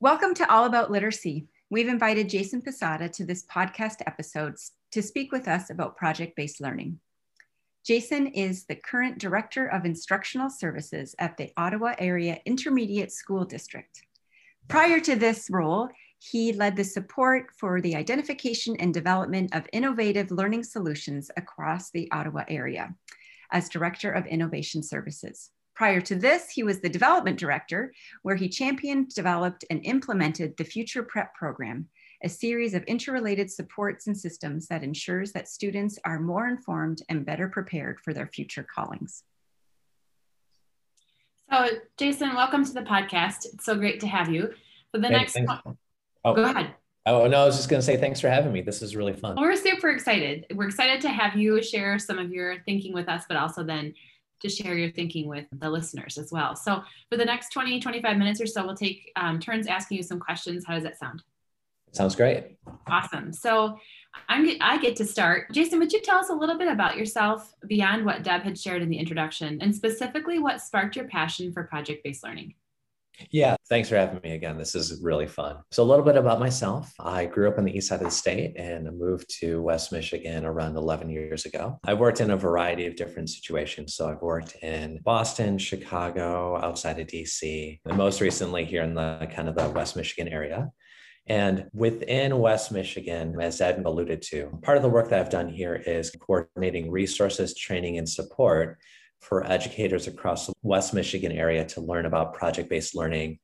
Welcome to All About Literacy. We've invited Jason Posada to this podcast episode to speak with us about project based learning. Jason is the current Director of Instructional Services at the Ottawa Area Intermediate School District. Prior to this role, he led the support for the identification and development of innovative learning solutions across the Ottawa area as Director of Innovation Services. Prior to this, he was the development director, where he championed, developed, and implemented the Future Prep program, a series of interrelated supports and systems that ensures that students are more informed and better prepared for their future callings. So, Jason, welcome to the podcast. It's so great to have you. For the hey, next, one, oh. go ahead. Oh no, I was just going to say thanks for having me. This is really fun. Well, we're super excited. We're excited to have you share some of your thinking with us, but also then to share your thinking with the listeners as well. So for the next 20, 25 minutes or so, we'll take um, turns asking you some questions. How does that sound? Sounds great. Awesome. So I'm, I get to start. Jason, would you tell us a little bit about yourself beyond what Deb had shared in the introduction and specifically what sparked your passion for project-based learning? Yeah, thanks for having me again. This is really fun. So, a little bit about myself. I grew up on the east side of the state and moved to West Michigan around 11 years ago. I've worked in a variety of different situations. So, I've worked in Boston, Chicago, outside of DC, and most recently here in the kind of the West Michigan area. And within West Michigan, as Ed alluded to, part of the work that I've done here is coordinating resources, training, and support for educators across the West Michigan area to learn about project based learning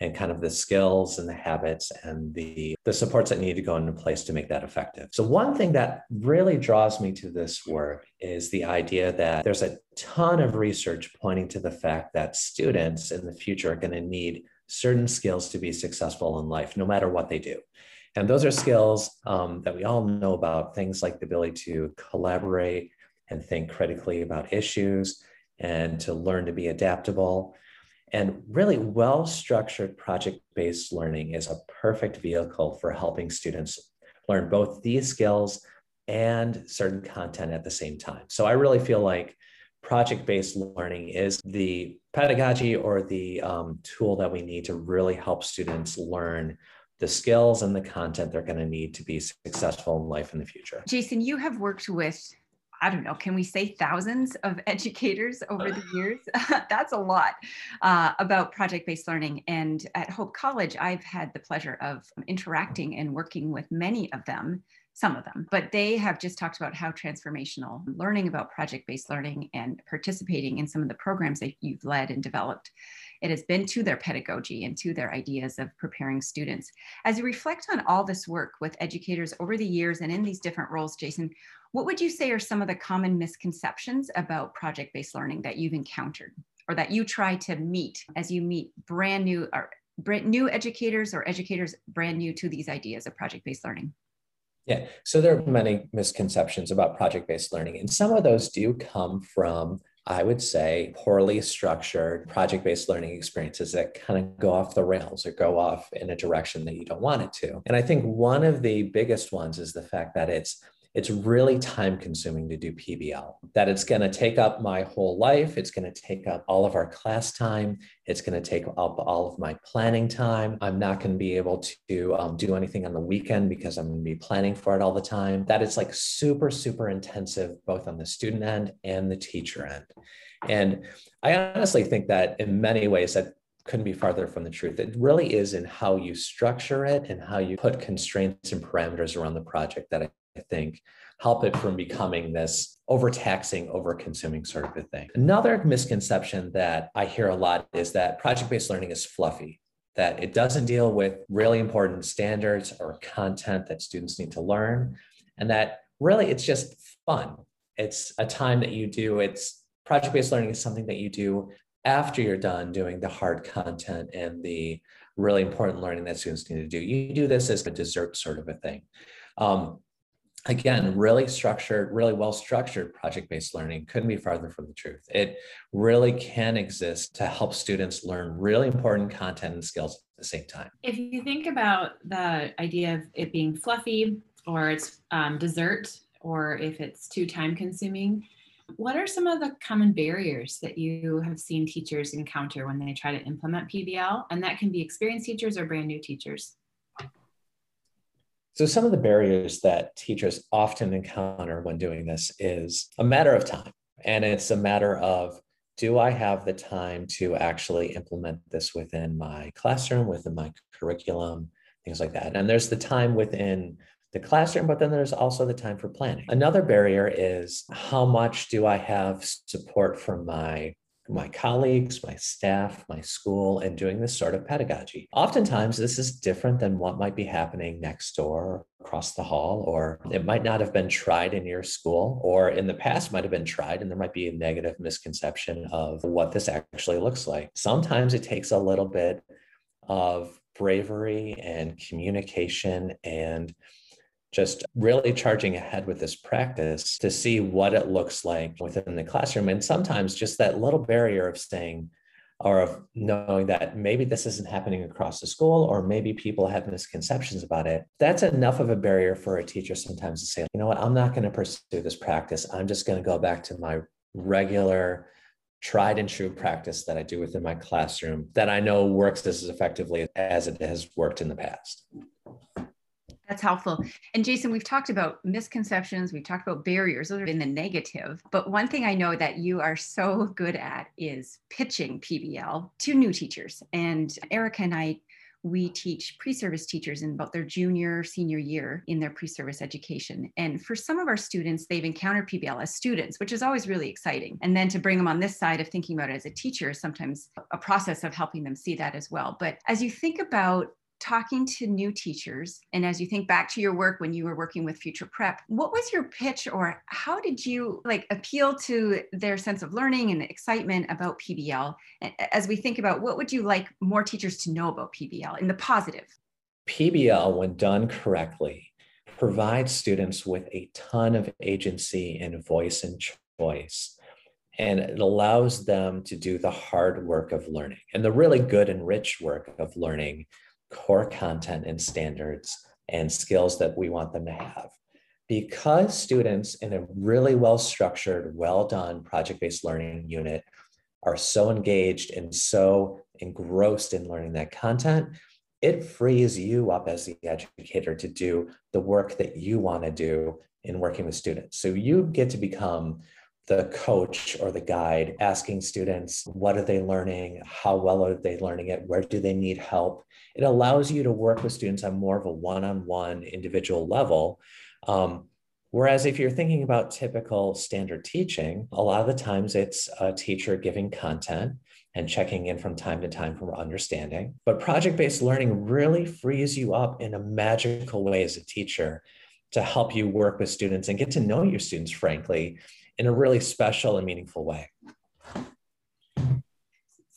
and kind of the skills and the habits and the, the supports that need to go into place to make that effective. So, one thing that really draws me to this work is the idea that there's a ton of research pointing to the fact that students in the future are going to need certain skills to be successful in life, no matter what they do. And those are skills um, that we all know about, things like the ability to collaborate, and think critically about issues and to learn to be adaptable. And really well structured project based learning is a perfect vehicle for helping students learn both these skills and certain content at the same time. So I really feel like project based learning is the pedagogy or the um, tool that we need to really help students learn the skills and the content they're going to need to be successful in life in the future. Jason, you have worked with I don't know, can we say thousands of educators over the years? That's a lot uh, about project based learning. And at Hope College, I've had the pleasure of interacting and working with many of them, some of them, but they have just talked about how transformational learning about project based learning and participating in some of the programs that you've led and developed it has been to their pedagogy and to their ideas of preparing students. As you reflect on all this work with educators over the years and in these different roles, Jason, what would you say are some of the common misconceptions about project based learning that you've encountered or that you try to meet as you meet brand new or brand new educators or educators brand new to these ideas of project based learning? Yeah, so there are many misconceptions about project based learning, and some of those do come from I would say, poorly structured project based learning experiences that kind of go off the rails or go off in a direction that you don't want it to. And I think one of the biggest ones is the fact that it's it's really time consuming to do PBL, that it's going to take up my whole life. It's going to take up all of our class time. It's going to take up all of my planning time. I'm not going to be able to um, do anything on the weekend because I'm going to be planning for it all the time. That it's like super, super intensive, both on the student end and the teacher end. And I honestly think that in many ways, that couldn't be farther from the truth. It really is in how you structure it and how you put constraints and parameters around the project that I think, help it from becoming this overtaxing, over-consuming sort of a thing. Another misconception that I hear a lot is that project-based learning is fluffy, that it doesn't deal with really important standards or content that students need to learn, and that really it's just fun. It's a time that you do, it's project-based learning is something that you do after you're done doing the hard content and the really important learning that students need to do. You do this as a dessert sort of a thing. Um, again, really structured, really well structured project based learning couldn't be farther from the truth. It really can exist to help students learn really important content and skills at the same time. If you think about the idea of it being fluffy or it's um, dessert, or if it's too time consuming, What are some of the common barriers that you have seen teachers encounter when they try to implement PBL? And that can be experienced teachers or brand new teachers. So, some of the barriers that teachers often encounter when doing this is a matter of time. And it's a matter of do I have the time to actually implement this within my classroom, within my curriculum, things like that? And there's the time within the classroom, but then there's also the time for planning. Another barrier is how much do I have support from my my colleagues, my staff, my school, and doing this sort of pedagogy. Oftentimes, this is different than what might be happening next door, across the hall, or it might not have been tried in your school, or in the past might have been tried, and there might be a negative misconception of what this actually looks like. Sometimes it takes a little bit of bravery and communication and just really charging ahead with this practice to see what it looks like within the classroom. And sometimes just that little barrier of saying, or of knowing that maybe this isn't happening across the school, or maybe people have misconceptions about it. That's enough of a barrier for a teacher sometimes to say, you know what, I'm not going to pursue this practice. I'm just going to go back to my regular tried and true practice that I do within my classroom that I know works as effectively as it has worked in the past. That's helpful. And Jason, we've talked about misconceptions, we've talked about barriers, those are in the negative. But one thing I know that you are so good at is pitching PBL to new teachers. And Erica and I, we teach pre service teachers in about their junior, senior year in their pre service education. And for some of our students, they've encountered PBL as students, which is always really exciting. And then to bring them on this side of thinking about it as a teacher is sometimes a process of helping them see that as well. But as you think about talking to new teachers and as you think back to your work when you were working with future prep what was your pitch or how did you like appeal to their sense of learning and excitement about pbl as we think about what would you like more teachers to know about pbl in the positive? Pbl when done correctly provides students with a ton of agency and voice and choice and it allows them to do the hard work of learning and the really good and rich work of learning core content and standards and skills that we want them to have. Because students in a really well structured, well done project based learning unit are so engaged and so engrossed in learning that content, it frees you up as the educator to do the work that you want to do in working with students. So you get to become the coach or the guide asking students what are they learning? How well are they learning it? Where do they need help? It allows you to work with students on more of a one-on-one individual level. Um, whereas if you're thinking about typical standard teaching a lot of the times it's a teacher giving content and checking in from time to time for understanding. But project-based learning really frees you up in a magical way as a teacher to help you work with students and get to know your students frankly in a really special and meaningful way.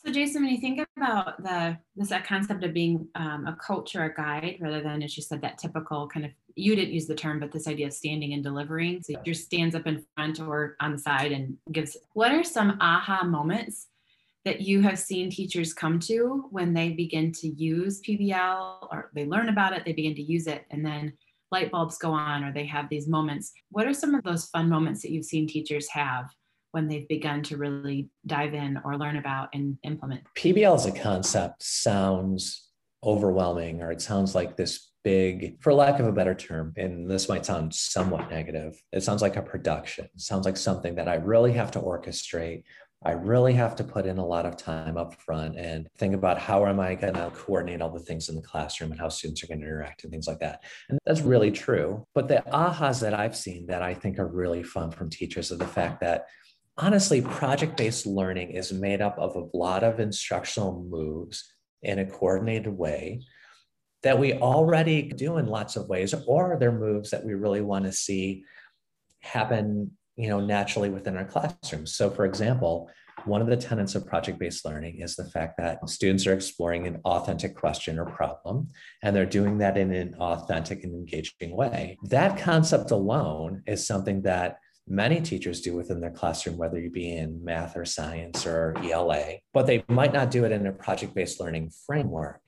So, Jason, when you think about the this concept of being um, a coach or a guide, rather than as you said that typical kind of you didn't use the term, but this idea of standing and delivering, so just stands up in front or on the side and gives. What are some aha moments that you have seen teachers come to when they begin to use PBL or they learn about it, they begin to use it, and then light bulbs go on or they have these moments. What are some of those fun moments that you've seen teachers have when they've begun to really dive in or learn about and implement? PBL as a concept sounds overwhelming or it sounds like this big, for lack of a better term, and this might sound somewhat negative, it sounds like a production. It sounds like something that I really have to orchestrate. I really have to put in a lot of time up front and think about how am I going to coordinate all the things in the classroom and how students are going to interact and things like that. And that's really true. But the ahas that I've seen that I think are really fun from teachers are the fact that honestly, project based learning is made up of a lot of instructional moves in a coordinated way that we already do in lots of ways, or they're moves that we really want to see happen you know, naturally within our classrooms. So for example, one of the tenets of project-based learning is the fact that students are exploring an authentic question or problem, and they're doing that in an authentic and engaging way. That concept alone is something that many teachers do within their classroom, whether you be in math or science or ELA, but they might not do it in a project-based learning framework.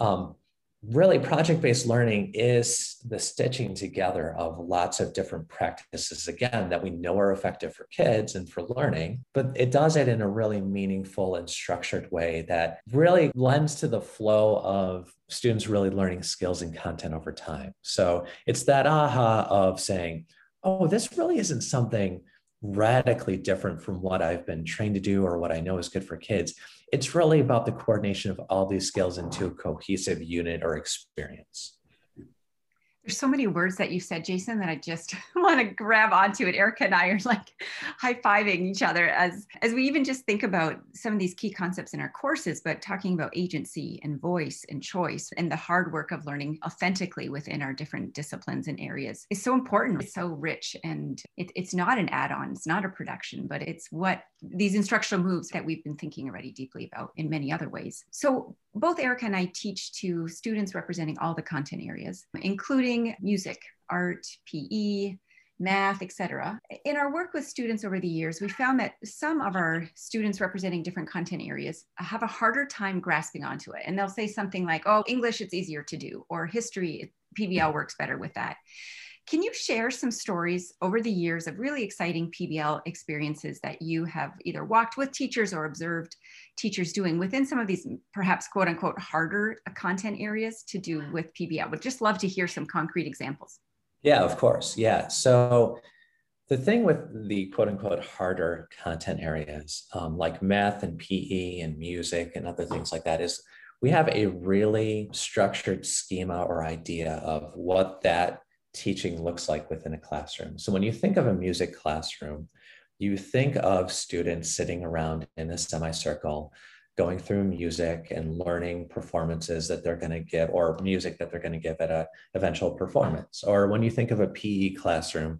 Um, really project based learning is the stitching together of lots of different practices again that we know are effective for kids and for learning but it does it in a really meaningful and structured way that really lends to the flow of students really learning skills and content over time. So it's that aha of saying oh this really isn't something radically different from what I've been trained to do or what I know is good for kids. It's really about the coordination of all these skills into a cohesive unit or experience. So many words that you said, Jason, that I just want to grab onto it. Erica and I are like high-fiving each other as as we even just think about some of these key concepts in our courses, but talking about agency and voice and choice and the hard work of learning authentically within our different disciplines and areas is so important. It's so rich and it, it's not an add-on, it's not a production, but it's what these instructional moves that we've been thinking already deeply about in many other ways. So both Erica and I teach to students representing all the content areas, including music, art, PE, math, etc. In our work with students over the years, we found that some of our students representing different content areas have a harder time grasping onto it. And they'll say something like, oh, English, it's easier to do, or history, PBL works better with that. Can you share some stories over the years of really exciting PBL experiences that you have either walked with teachers or observed teachers doing within some of these perhaps quote unquote harder content areas to do with PBL? Would just love to hear some concrete examples. Yeah, of course. Yeah. So the thing with the quote unquote harder content areas um, like math and PE and music and other things like that is we have a really structured schema or idea of what that teaching looks like within a classroom. So when you think of a music classroom, you think of students sitting around in a semicircle going through music and learning performances that they're going to give or music that they're going to give at a eventual performance or when you think of a pe classroom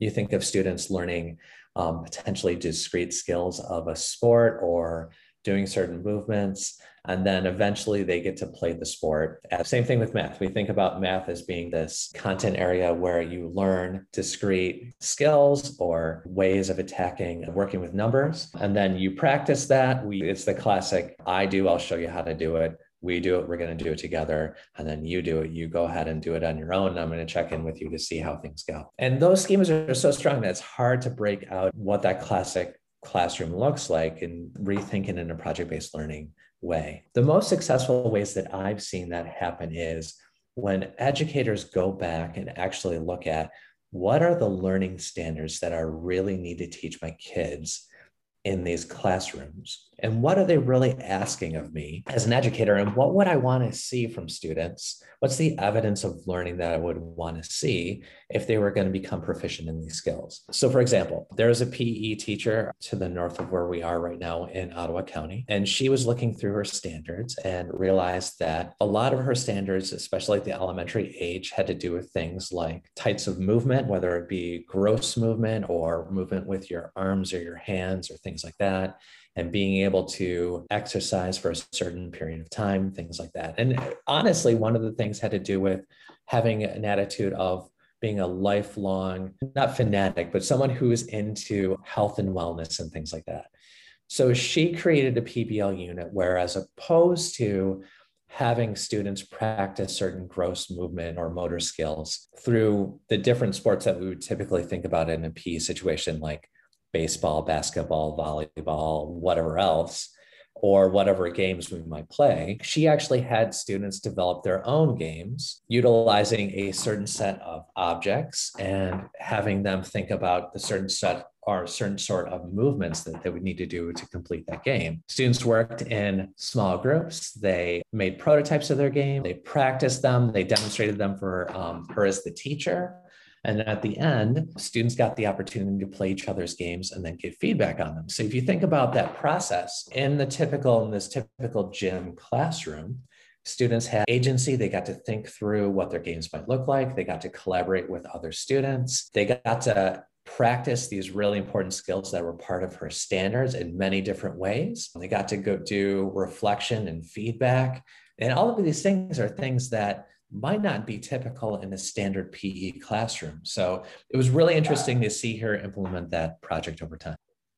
you think of students learning um, potentially discrete skills of a sport or doing certain movements and then eventually they get to play the sport. Uh, same thing with math. We think about math as being this content area where you learn discrete skills or ways of attacking working with numbers. And then you practice that. We, it's the classic I do, I'll show you how to do it we do it, we're going to do it together. And then you do it, you go ahead and do it on your own. I'm going to check in with you to see how things go. And those schemas are so strong that it's hard to break out what that classic classroom looks like and rethinking in a project based learning way. The most successful ways that I've seen that happen is when educators go back and actually look at what are the learning standards that I really need to teach my kids in these classrooms and what are they really asking of me as an educator? And what would i want to see from students? What's the evidence of learning that i would want to see if they were going to become proficient in these skills? So for example there's a pe teacher to the north of where we are right now in ottawa county and she was looking through her standards and realized that a lot of her standards especially at the elementary age had to do with things like types of movement whether it be gross movement or movement with your arms or your hands or things like that and being able to exercise for a certain period of time, things like that. And honestly, one of the things had to do with having an attitude of being a lifelong, not fanatic, but someone who is into health and wellness and things like that. So she created a PBL unit where, as opposed to having students practice certain gross movement or motor skills through the different sports that we would typically think about in a PE situation, like baseball, basketball, volleyball, whatever else, or whatever games we might play, she actually had students develop their own games utilizing a certain set of objects and having them think about the certain set or certain sort of movements that they would need to do to complete that game. Students worked in small groups. They made prototypes of their game. They practiced them. They demonstrated them for um, her as the teacher. And at the end, students got the opportunity to play each other's games and then give feedback on them. So if you think about that process in the typical, in this typical gym classroom, students had agency. They got to think through what their games might look like. They got to collaborate with other students. They got to practice these really important skills that were part of her standards in many different ways. They got to go do reflection and feedback. And all of these things are things that might not be typical in a standard PE classroom. So it was really interesting to see her implement that project over time.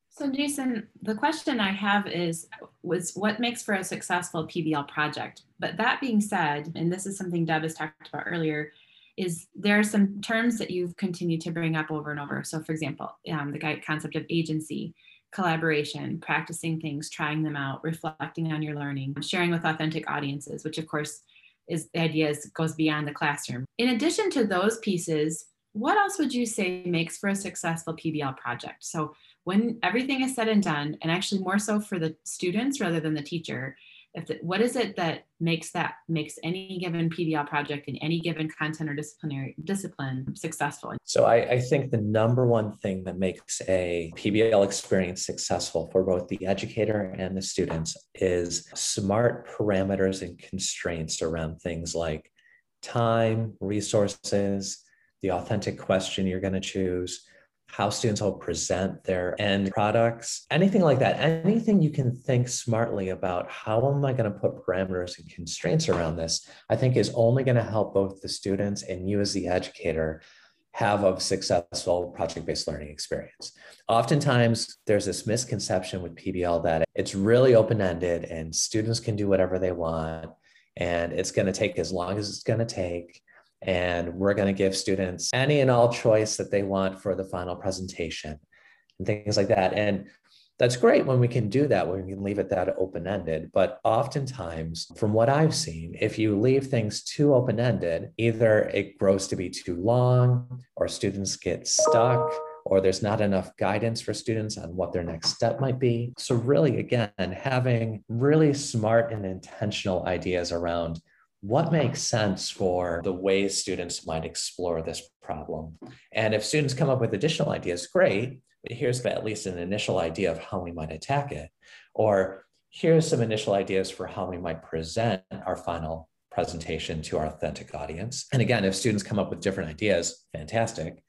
So Jason, the question I have is was what makes for a successful PBL project? But that being said, and this is something Deb has talked about earlier, is there are some terms that you've continued to bring up over and over. So for example, um, the concept of agency, collaboration, practicing things, trying them out, reflecting on your learning, sharing with authentic audiences, which of course is the idea is goes beyond the classroom. In addition to those pieces, what else would you say makes for a successful PBL project? So when everything is said and done, and actually more so for the students rather than the teacher, if the, what is it that makes that makes any given PBL project in any given content or disciplinary discipline successful? So I, I think the number one thing that makes a PBL experience successful for both the educator and the students is smart parameters and constraints around things like time, resources, the authentic question you're going to choose, how students will present their end products, anything like that. Anything you can think smartly about how am I going to put parameters and constraints around this, I think is only going to help both the students and you as the educator have a successful project-based learning experience. Oftentimes, there's this misconception with PBL that it's really open-ended and students can do whatever they want and it's going to take as long as it's going to take and we're going to give students any and all choice that they want for the final presentation and things like that. And that's great when we can do that, when we can leave it that open ended. But oftentimes, from what I've seen, if you leave things too open ended, either it grows to be too long, or students get stuck, or there's not enough guidance for students on what their next step might be. So, really, again, having really smart and intentional ideas around what makes sense for the ways students might explore this problem? And if students come up with additional ideas, great. But here's at least an initial idea of how we might attack it. Or here's some initial ideas for how we might present our final presentation to our authentic audience. And again, if students come up with different ideas, fantastic.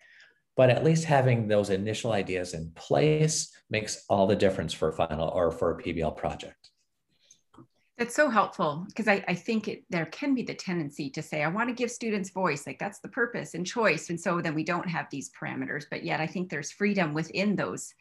But at least having those initial ideas in place makes all the difference for a final or for a PBL project. That's so helpful because I, I think it, there can be the tendency to say, I want to give students voice, like that's the purpose and choice. And so then we don't have these parameters, but yet I think there's freedom within those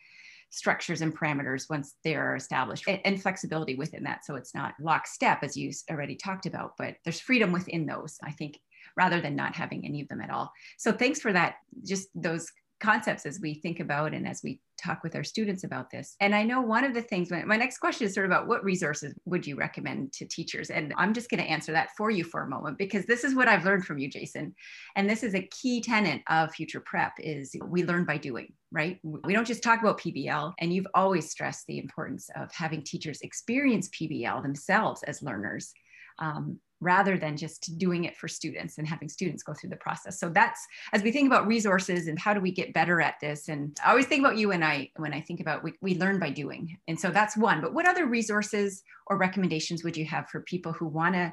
structures and parameters once they're established and, and, flexibility within that. So it's not lockstep as you already talked about, but there's freedom within those, I think, rather than not having any of them at all. So thanks for that, just those concepts as we think about and as we talk with our students about this. And I know one of the things, my next question is sort of about what resources would you recommend to teachers? And I'm just going to answer that for you for a moment because this is what I've learned from you, Jason. And this is a key tenet of future prep is we learn by doing, right? We don't just talk about PBL. And you've always stressed the importance of having teachers experience PBL themselves as learners. Um, rather than just doing it for students and having students go through the process. So that's as we think about resources and how do we get better at this. And I always think about you and I when I think about we, we learn by doing. And so that's one. But what other resources or recommendations would you have for people who want to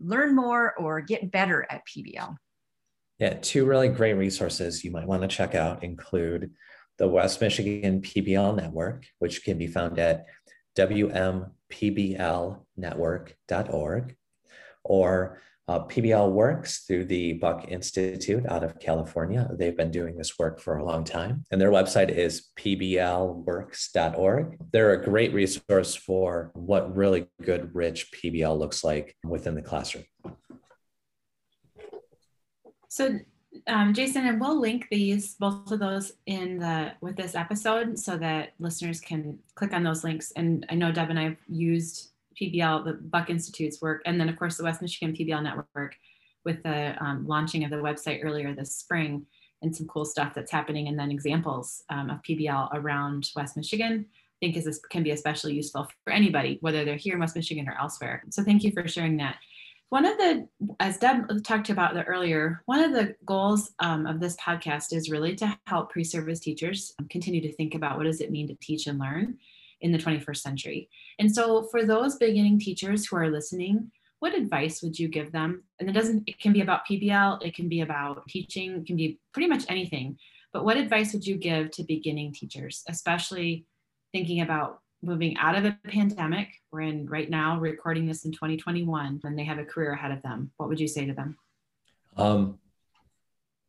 learn more or get better at PBL? Yeah, two really great resources you might want to check out include the West Michigan PBL Network, which can be found at wmpblnetwork.org or uh, PBL Works through the Buck Institute out of California. They've been doing this work for a long time, and their website is pblworks.org. They're a great resource for what really good, rich PBL looks like within the classroom. So, um, Jason, and we'll link these both of those in the with this episode so that listeners can click on those links. And I know Deb and I've used PBL, the Buck Institute's work, and then of course the West Michigan PBL network with the um, launching of the website earlier this spring and some cool stuff that's happening and then examples um, of PBL around West Michigan I think is can be especially useful for anybody, whether they're here in West Michigan or elsewhere. So thank you for sharing that. One of the, as Deb talked about the earlier, one of the goals um, of this podcast is really to help pre-service teachers continue to think about what does it mean to teach and learn in the 21st century. And so for those beginning teachers who are listening, what advice would you give them? And it doesn't, it can be about PBL, it can be about teaching, it can be pretty much anything. But what advice would you give to beginning teachers, especially thinking about moving out of a pandemic? We're in right now recording this in 2021, and they have a career ahead of them. What would you say to them? Um,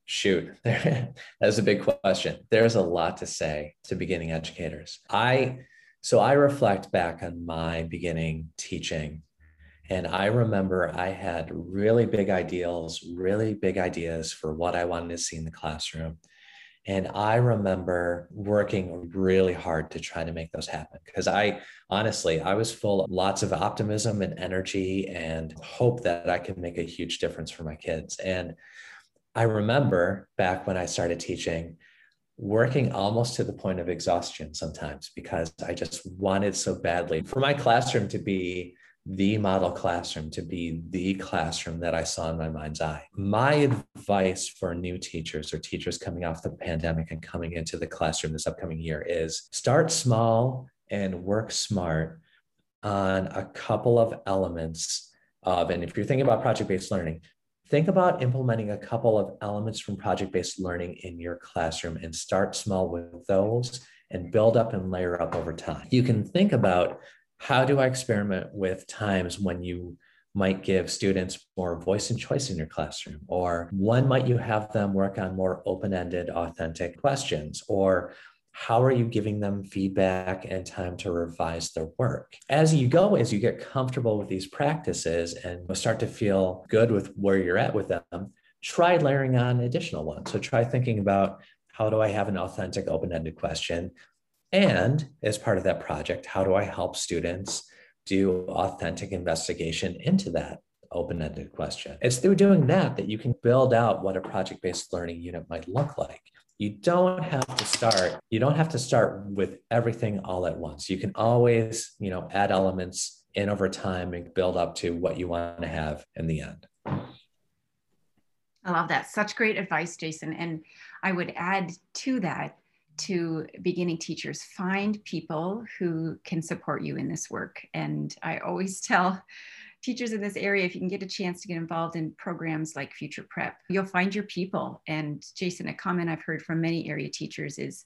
shoot, that's a big question. There's a lot to say to beginning educators. I so I reflect back on my beginning teaching and I remember I had really big ideals, really big ideas for what I wanted to see in the classroom. And I remember working really hard to try to make those happen because I honestly, I was full of lots of optimism and energy and hope that I could make a huge difference for my kids. And I remember back when I started teaching, working almost to the point of exhaustion sometimes because I just wanted so badly for my classroom to be the model classroom to be the classroom that I saw in my mind's eye. My advice for new teachers or teachers coming off the pandemic and coming into the classroom this upcoming year is start small and work smart on a couple of elements of, and if you're thinking about project based learning, think about implementing a couple of elements from project based learning in your classroom and start small with those and build up and layer up over time. You can think about how do I experiment with times when you might give students more voice and choice in your classroom? Or when might you have them work on more open ended, authentic questions? Or how are you giving them feedback and time to revise their work? As you go, as you get comfortable with these practices and start to feel good with where you're at with them, try layering on additional ones. So try thinking about how do I have an authentic, open ended question? And as part of that project, how do I help students do authentic investigation into that open ended question? It's through doing that that you can build out what a project based learning unit might look like. You don't have to start, you don't have to start with everything all at once. You can always, you know, add elements in over time and build up to what you want to have in the end. I love that. Such great advice, Jason. And I would add to that to beginning teachers find people who can support you in this work and i always tell teachers in this area if you can get a chance to get involved in programs like future prep you'll find your people and jason a comment i've heard from many area teachers is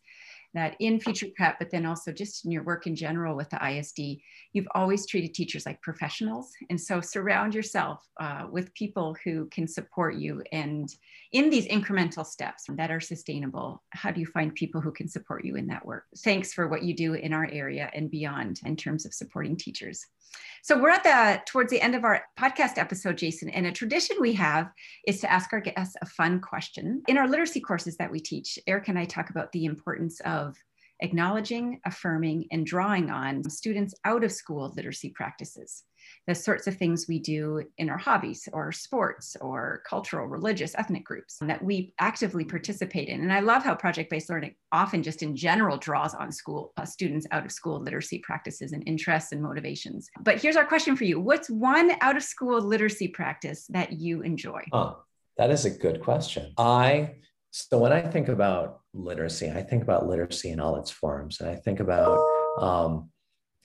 that in future prep, but then also just in your work in general with the ISD, you've always treated teachers like professionals. And so surround yourself uh, with people who can support you. And in these incremental steps that are sustainable, how do you find people who can support you in that work? Thanks for what you do in our area and beyond in terms of supporting teachers. So we're at the towards the end of our podcast episode, Jason, and a tradition we have is to ask our guests a fun question. In our literacy courses that we teach, Eric and I talk about the importance of acknowledging, affirming, and drawing on students out of school literacy practices the sorts of things we do in our hobbies or sports or cultural, religious, ethnic groups that we actively participate in. And I love how project based learning often just in general draws on school uh, students out of school literacy practices and interests and motivations. But here's our question for you What's one out of school literacy practice that you enjoy? Oh, that is a good question. I so when I think about literacy, I think about literacy in all its forms, and I think about um,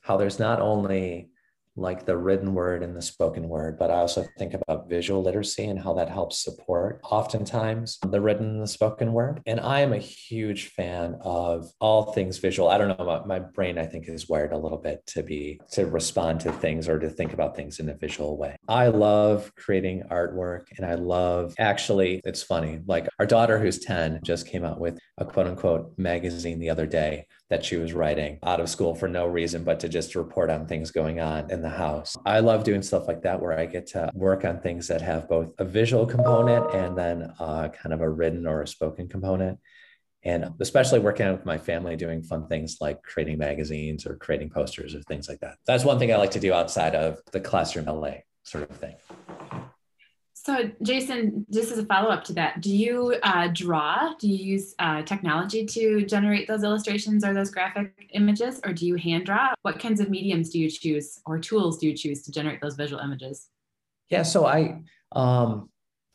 how there's not only like the written word and the spoken word, but I also think about visual literacy and how that helps support oftentimes the written and the spoken word. And I am a huge fan of all things visual. I don't know, my, my brain, I think, is wired a little bit to be to respond to things or to think about things in a visual way. I love creating artwork and I love actually, it's funny, like our daughter who's 10 just came out with a quote unquote magazine the other day that she was writing out of school for no reason but to just report on things going on in the house. I love doing stuff like that where I get to work on things that have both a visual component and then uh, kind of a written or a spoken component. And especially working with my family, doing fun things like creating magazines or creating posters or things like that. That's one thing I like to do outside of the classroom LA sort of thing. So, Jason, just as a follow up to that, do you uh, draw? Do you use uh, technology to generate those illustrations or those graphic images, or do you hand draw? What kinds of mediums do you choose or tools do you choose to generate those visual images? Yeah, so I, um,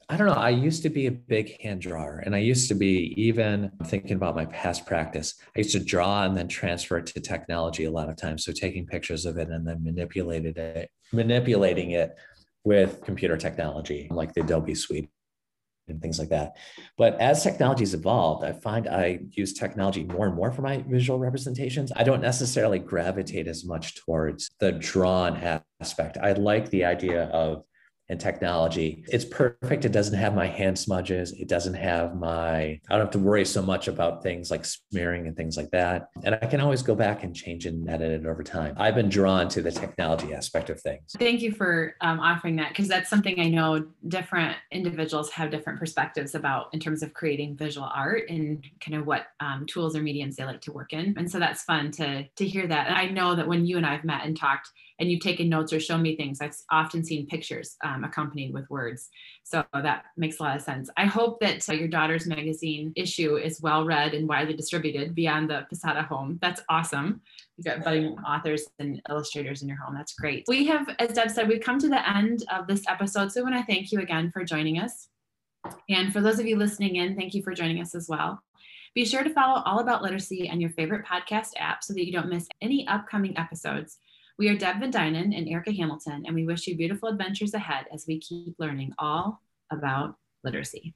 I don't know. I used to be a big hand drawer, and I used to be even thinking about my past practice. I used to draw and then transfer it to technology a lot of times. So taking pictures of it and then manipulated it, manipulating it with computer technology like the Adobe Suite and things like that. But as technology's evolved, I find I use technology more and more for my visual representations. I don't necessarily gravitate as much towards the drawn aspect. I like the idea of and technology. It's perfect. It doesn't have my hand smudges. It doesn't have my, I don't have to worry so much about things like smearing and things like that. And I can always go back and change and edit it over time. I've been drawn to the technology aspect of things. Thank you for um, offering that because that's something I know different individuals have different perspectives about in terms of creating visual art and kind of what um, tools or mediums they like to work in. And so that's fun to, to hear that. And I know that when you and I've met and talked, and you've taken notes or shown me things. I've often seen pictures um, accompanied with words. So that makes a lot of sense. I hope that uh, your daughter's magazine issue is well read and widely distributed beyond the Posada home. That's awesome. You've got budding authors and illustrators in your home. That's great. We have, as Deb said, we've come to the end of this episode. So I want to thank you again for joining us. And for those of you listening in, thank you for joining us as well. Be sure to follow All About Literacy on your favorite podcast app so that you don't miss any upcoming episodes. We are Deb Van Duinen and Erica Hamilton, and we wish you beautiful adventures ahead as we keep learning all about literacy.